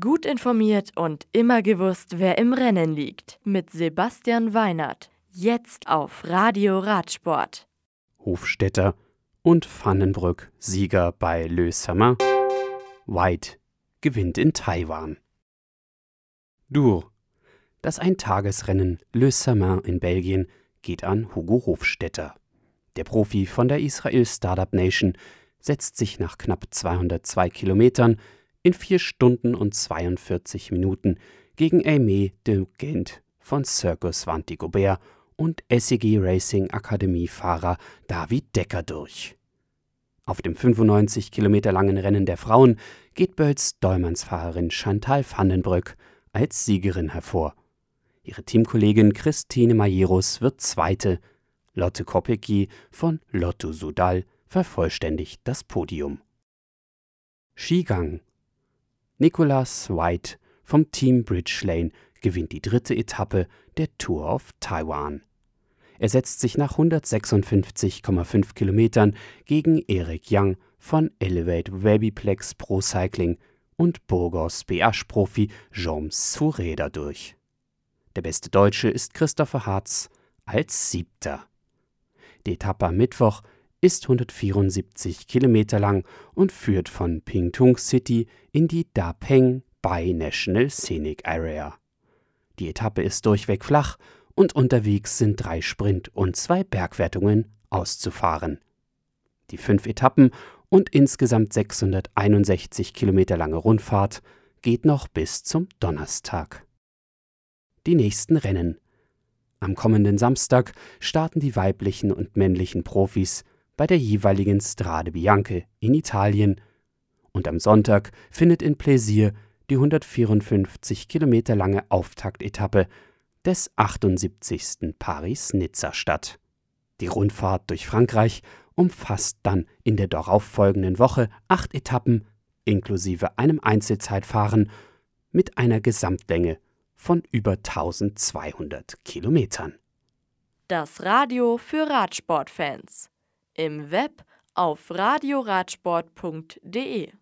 Gut informiert und immer gewusst, wer im Rennen liegt. Mit Sebastian Weinert. Jetzt auf Radio Radsport. Hofstetter und Vandenbrück Sieger bei Le Samyn. White gewinnt in Taiwan. Dur. Das Eintagesrennen Le Samyn in Belgien geht an Hugo Hofstetter. Der Profi von der Israel Startup Nation setzt sich nach knapp 202 Kilometern in 4 Stunden und 42 Minuten gegen Aimé de Gent von Circus Vantigobert und SEG Racing Akademie Fahrer David Decker durch. Auf dem 95 Kilometer langen Rennen der Frauen geht Bölls Dolmansfahrerin Chantal Vandenbrück als Siegerin hervor. Ihre Teamkollegin Christine Majerus wird Zweite. Lotte Kopecky von Lotto Sudal vervollständigt das Podium. Skigang Nicholas White vom Team Bridge Lane gewinnt die dritte Etappe der Tour of Taiwan. Er setzt sich nach 156,5 Kilometern gegen Eric Young von Elevate Webiplex Pro Cycling und Burgos BH-Profi Joms Sureda durch. Der beste Deutsche ist Christopher Harz als Siebter. Die Etappe am Mittwoch ist 174 Kilometer lang und führt von Pingtung City in die Da Peng Bai National Scenic Area. Die Etappe ist durchweg flach und unterwegs sind drei Sprint- und zwei Bergwertungen auszufahren. Die fünf Etappen und insgesamt 661 Kilometer lange Rundfahrt geht noch bis zum Donnerstag. Die nächsten Rennen. Am kommenden Samstag starten die weiblichen und männlichen Profis bei der jeweiligen Strade Bianche in Italien und am Sonntag findet in Plaisir die 154 Kilometer lange Auftaktetappe des 78. Paris-Nizza statt. Die Rundfahrt durch Frankreich umfasst dann in der darauffolgenden Woche acht Etappen inklusive einem Einzelzeitfahren mit einer Gesamtlänge von über 1200 Kilometern. Das Radio für Radsportfans im Web auf radioradsport.de